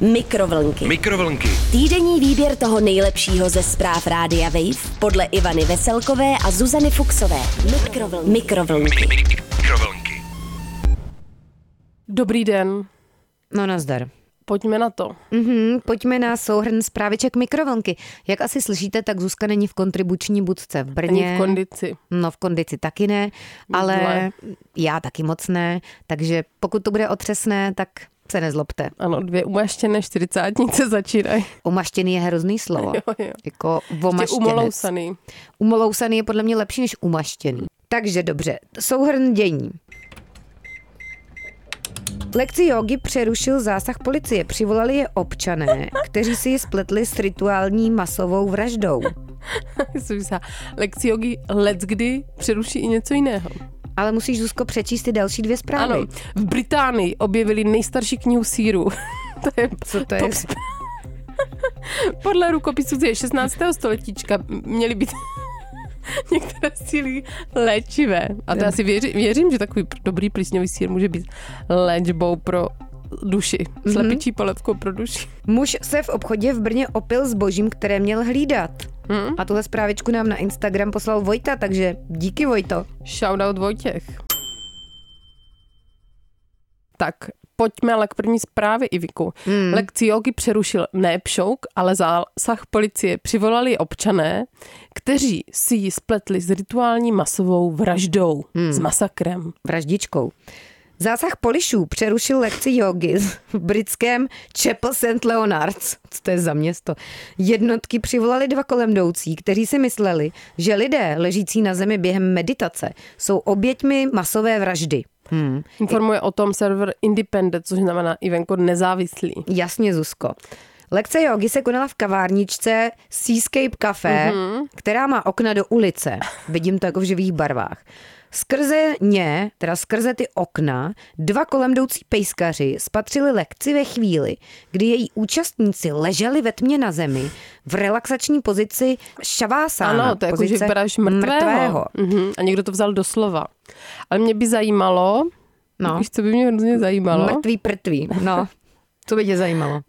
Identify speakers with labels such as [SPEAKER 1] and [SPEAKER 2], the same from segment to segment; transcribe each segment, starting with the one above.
[SPEAKER 1] Mikrovlnky.
[SPEAKER 2] Mikrovlnky.
[SPEAKER 1] Týdenní výběr toho nejlepšího ze zpráv Rádia Wave podle Ivany Veselkové a Zuzany Fuxové. Mikrovlnky. Mikrovlnky.
[SPEAKER 2] Mikrovlnky.
[SPEAKER 3] Dobrý den,
[SPEAKER 4] No nazdar.
[SPEAKER 3] pojďme na to.
[SPEAKER 4] Mhm, pojďme na souhrn zpráviček mikrovlnky. Jak asi slyšíte, tak Zuzka není v kontribuční budce v Brně.
[SPEAKER 3] Není v kondici.
[SPEAKER 4] No v kondici taky ne, ale
[SPEAKER 3] zle.
[SPEAKER 4] já taky moc ne, takže pokud to bude otřesné, tak se nezlobte.
[SPEAKER 3] Ano, dvě umaštěné čtyřicátnice začínají.
[SPEAKER 4] Umaštěný je hrozný slovo.
[SPEAKER 3] Jo, jo.
[SPEAKER 4] Jako vomaštěnec.
[SPEAKER 3] umolousaný.
[SPEAKER 4] Umolousaný je podle mě lepší než umaštěný. Takže dobře, souhrn dění. Lekci jogy přerušil zásah policie. Přivolali je občané, kteří si ji spletli s rituální masovou vraždou.
[SPEAKER 3] Lekci jogi kdy přeruší i něco jiného.
[SPEAKER 4] Ale musíš, Zuzko, přečíst ty další dvě zprávy.
[SPEAKER 3] Ano, v Británii objevili nejstarší knihu síru. to je
[SPEAKER 4] Co to je?
[SPEAKER 3] top zpráv. Podle rukopisu ze 16. stoletíčka měly být některé síly léčivé. A to asi věři, věřím, že takový dobrý plísňový sír může být léčbou pro duši.
[SPEAKER 4] Mhm.
[SPEAKER 3] Slepičí polevkou pro duši.
[SPEAKER 4] Muž se v obchodě v Brně opil zbožím, které měl hlídat.
[SPEAKER 3] Hm?
[SPEAKER 4] A tuhle zprávičku nám na Instagram poslal Vojta, takže díky Vojto.
[SPEAKER 3] Shoutout Vojtěch. Tak, pojďme ale k první zprávě, Iviku. Hmm. Lekci jogy přerušil ne pšouk, ale zásah policie. Přivolali občané, kteří si ji spletli s rituální masovou vraždou, hmm. s masakrem.
[SPEAKER 4] vraždičkou. Zásah polišů přerušil lekci jogy v britském Chapel St. Leonards. Co to je za město? Jednotky přivolali dva kolem jdoucí, kteří si mysleli, že lidé ležící na zemi během meditace jsou oběťmi masové vraždy. Hmm.
[SPEAKER 3] Informuje o tom server Independent, což znamená Ivenko nezávislý.
[SPEAKER 4] Jasně, Zuzko. Lekce jogy se konala v kavárničce Seascape Café, mm-hmm. která má okna do ulice. Vidím to jako v živých barvách. Skrze ně, teda skrze ty okna, dva kolem jdoucí pejskaři spatřili lekci ve chvíli, kdy její účastníci leželi ve tmě na zemi v relaxační pozici šavásána.
[SPEAKER 3] Ano, to je jako, že vypadáš mrtvého.
[SPEAKER 4] mrtvého.
[SPEAKER 3] Mhm. A někdo to vzal doslova. Ale mě by zajímalo,
[SPEAKER 4] No.
[SPEAKER 3] víš, co by mě hrozně zajímalo?
[SPEAKER 4] Mrtvý prtvý, no. Co by tě zajímalo?
[SPEAKER 3] Uh,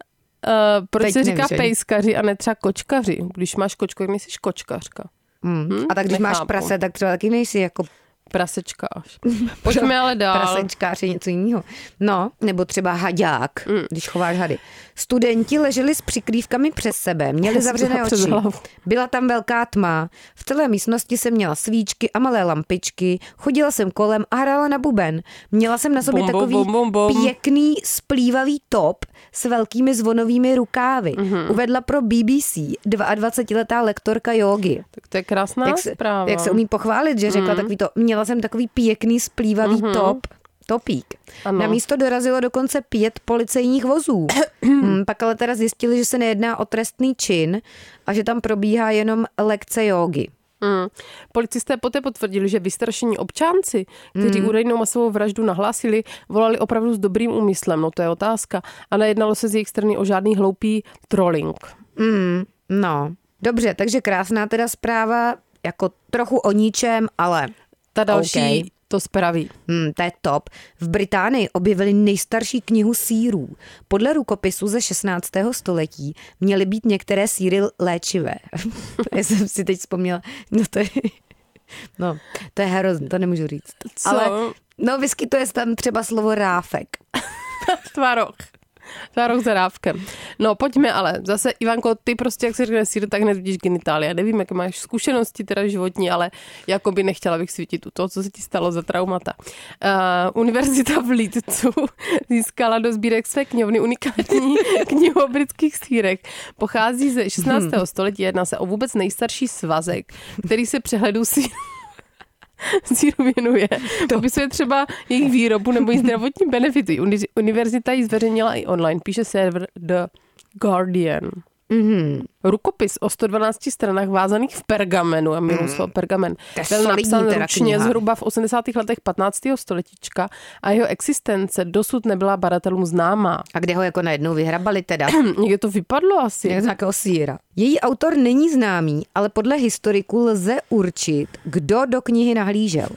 [SPEAKER 3] proč
[SPEAKER 4] Teď
[SPEAKER 3] se říká
[SPEAKER 4] nevíš
[SPEAKER 3] pejskaři a ne třeba kočkaři? Když máš kočku, tak nejsi kočkařka.
[SPEAKER 4] Hmm.
[SPEAKER 3] Hm,
[SPEAKER 4] A tak když máš
[SPEAKER 3] nechápu.
[SPEAKER 4] prase, tak třeba taky nejsi jako
[SPEAKER 3] Prasečkář. Pojďme ale dál.
[SPEAKER 4] Prasečkář je něco jiného. No, nebo třeba haďák,
[SPEAKER 3] Mm.
[SPEAKER 4] když chováš hady. Studenti leželi s přikrývkami přes sebe, měli zavřené oči. Byla tam velká tma. V celé místnosti jsem měla svíčky a malé lampičky. Chodila jsem kolem a hrála na buben. Měla jsem na sobě
[SPEAKER 3] bum,
[SPEAKER 4] takový
[SPEAKER 3] bum, bum, bum.
[SPEAKER 4] pěkný splývavý top s velkými zvonovými rukávy.
[SPEAKER 3] Mhm.
[SPEAKER 4] Uvedla pro BBC 22-letá lektorka jogy
[SPEAKER 3] Tak to je krásná
[SPEAKER 4] jak se,
[SPEAKER 3] zpráva.
[SPEAKER 4] Jak se umí pochválit, že řekla takový to, měla jsem takový pěkný splývavý top, topík.
[SPEAKER 3] Ano.
[SPEAKER 4] Na místo dorazilo dokonce pět policejních vozů. hmm, pak ale teda zjistili, že se nejedná o trestný čin a že tam probíhá jenom lekce jógy.
[SPEAKER 3] Mm. Policisté poté potvrdili, že vystrašení občánci, kteří
[SPEAKER 4] Mm.
[SPEAKER 3] údajnou masovou vraždu nahlásili, volali opravdu s dobrým úmyslem, no to je otázka. A nejednalo se z jejich strany o žádný hloupý trolling.
[SPEAKER 4] Mm, no, dobře, takže krásná teda zpráva, jako trochu o ničem, ale
[SPEAKER 3] Ta další
[SPEAKER 4] OK.
[SPEAKER 3] to spraví.
[SPEAKER 4] Hmm, to je top. V Británii objevili nejstarší knihu sírů. Podle rukopisu ze 16. století měly být některé síry léčivé. Já jsem si teď vzpomněla, no to je, no, to je hrozný, to nemůžu říct.
[SPEAKER 3] Co?
[SPEAKER 4] Ale no, vyskytuje se tam třeba slovo ráfek.
[SPEAKER 3] Tvaroch. Tvaroch za rávkem. No pojďme ale. Zase, Ivanko, ty prostě, jak se řekne sír, tak hned vidíš genitália. Nevím, jaké máš zkušenosti teda životní, ale jako by nechtěla bych svítit u toho, co se ti stalo za traumata. Uh, Univerzita v Leedsu získala do sbírek své knihovny unikátní knihu o britských sírech. Pochází ze 16. století, jedná se o vůbec nejstarší svazek, který se přehledu sír síru věnuje. Popisuje třeba jejich výrobu nebo jejich zdravotní benefity. Uni- Univerzita ji zveřejnila i online, píše server The Guardian.
[SPEAKER 4] Mhm.
[SPEAKER 3] Rukopis o 112 stranách vázaných v pergamenu, a miluji slovo pergamen, byl napsán ručně
[SPEAKER 4] kniha.
[SPEAKER 3] zhruba v 80. letech 15. stoletíčka a jeho existence dosud nebyla badatelům známá.
[SPEAKER 4] A kde ho jako najednou vyhrabali teda?
[SPEAKER 3] Někde to vypadlo asi.
[SPEAKER 4] Jak z nějakého síra. Její autor není známý, ale podle historiků lze určit, kdo do knihy nahlížel.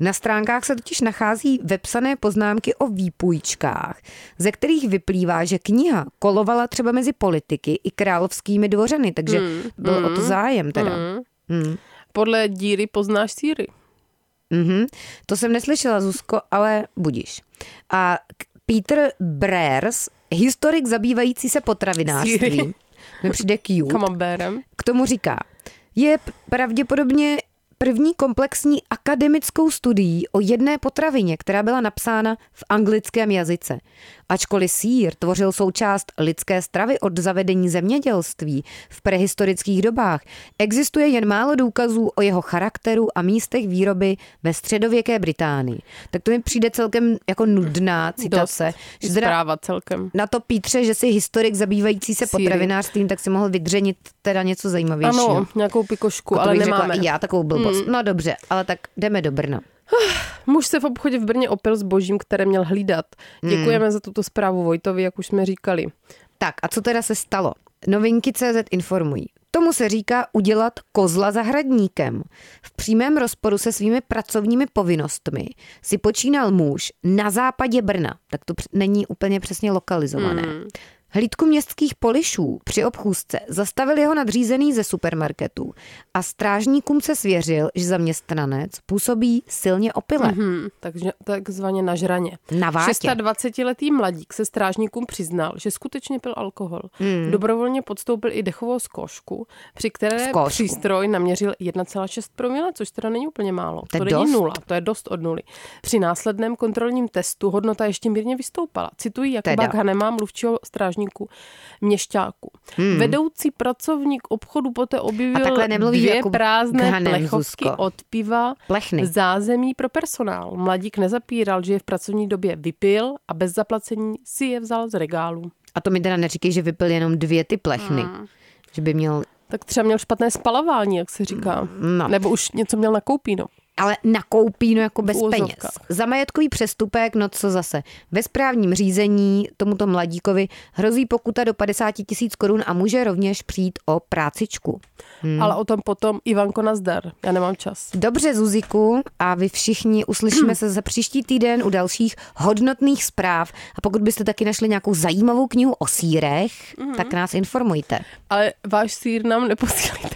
[SPEAKER 4] Na stránkách se totiž nachází vepsané poznámky o výpůjčkách, ze kterých vyplývá, že kniha kolovala třeba mezi politiky i královskými dvořany, takže
[SPEAKER 3] Hmm,
[SPEAKER 4] byl o to zájem teda. Hmm.
[SPEAKER 3] Podle díry poznáš síry.
[SPEAKER 4] Mhm. To jsem neslyšela, Zuzko, ale budíš. A Peter Brers, historik zabývající se potravinářstvím, mi přijde cute, k tomu říká, je pravděpodobně první komplexní akademickou studií o jedné potravině, která byla napsána v anglickém jazyce. Ačkoliv sír tvořil součást lidské stravy od zavedení zemědělství v prehistorických dobách, existuje jen málo důkazů o jeho charakteru a místech výroby ve středověké Británii. Tak to mi přijde celkem jako nudná citace.
[SPEAKER 3] Dost. Zpráva celkem.
[SPEAKER 4] na to Pítře, že jsi historik zabývající se
[SPEAKER 3] Síry.
[SPEAKER 4] potravinářstvím, tak si mohl vydřenit teda něco zajímavějšího.
[SPEAKER 3] Ano, nějakou pikošku, ale nemáme.
[SPEAKER 4] řekla i já takovou blbost. Hmm. No dobře, ale tak jdeme do Brna.
[SPEAKER 3] Muž se v obchodě v Brně opil zbožím, které měl hlídat. Děkujeme za tuto zprávu Vojtovi, jak už jsme říkali.
[SPEAKER 4] Tak a co teda se stalo? Novinky CZ informují. Tomu se říká udělat kozla zahradníkem. V přímém rozporu se svými pracovními povinnostmi si počínal muž na západě Brna. Tak to není úplně přesně lokalizované. Hmm. Hlídku městských polišů při obchůzce zastavil jeho nadřízený ze supermarketu a strážníkům se svěřil, že zaměstnanec působí silně opile. Mm-hmm.
[SPEAKER 3] Hmm, takže takzvaně na žraně.
[SPEAKER 4] Na vátě.
[SPEAKER 3] 26-letý mladík se strážníkům přiznal, že skutečně pil alkohol. Hmm. Dobrovolně podstoupil i dechovou zkoušku, při které
[SPEAKER 4] Zkoušku.
[SPEAKER 3] přístroj naměřil 1,6 promile, což teda není úplně málo.
[SPEAKER 4] To je
[SPEAKER 3] To, není
[SPEAKER 4] dost.
[SPEAKER 3] nula, to je dost od nuly. Při následném kontrolním testu hodnota ještě mírně vystoupala. Cituji Jakuba
[SPEAKER 4] Teda.
[SPEAKER 3] Ghanema, mluvčího strážníku měšťáku. Hmm. Vedoucí pracovník obchodu poté objevil
[SPEAKER 4] takhle nemluví
[SPEAKER 3] dvě
[SPEAKER 4] Jakub
[SPEAKER 3] prázdné
[SPEAKER 4] Ghanem,
[SPEAKER 3] plechovky
[SPEAKER 4] Zuzko.
[SPEAKER 3] od piva
[SPEAKER 4] Plechny.
[SPEAKER 3] zázemí pro personál. Mladík nezapíral, že je v pracovní době vypil a bez zaplacení si je vzal z regálu.
[SPEAKER 4] A to mi teda neříkej, že vypil jenom dvě ty plechny. Hmm. Že by měl
[SPEAKER 3] Tak třeba měl špatné spalování, jak se říká.
[SPEAKER 4] No.
[SPEAKER 3] Nebo už něco měl na koupí, no.
[SPEAKER 4] Ale nakoupí no jako bez peněz. Za majetkový přestupek, no co zase. Ve správním řízení tomuto mladíkovi hrozí pokuta do 50 tisíc korun a může rovněž přijít o prácičku.
[SPEAKER 3] Hmm. Ale o tom potom Ivanko nazdar. Já nemám čas.
[SPEAKER 4] Dobře, Zuziku, a vy všichni uslyšíme se za příští týden u dalších hodnotných zpráv. A pokud byste taky našli nějakou zajímavou knihu o sírech, tak nás informujte.
[SPEAKER 3] Ale váš sír nám neposílejte.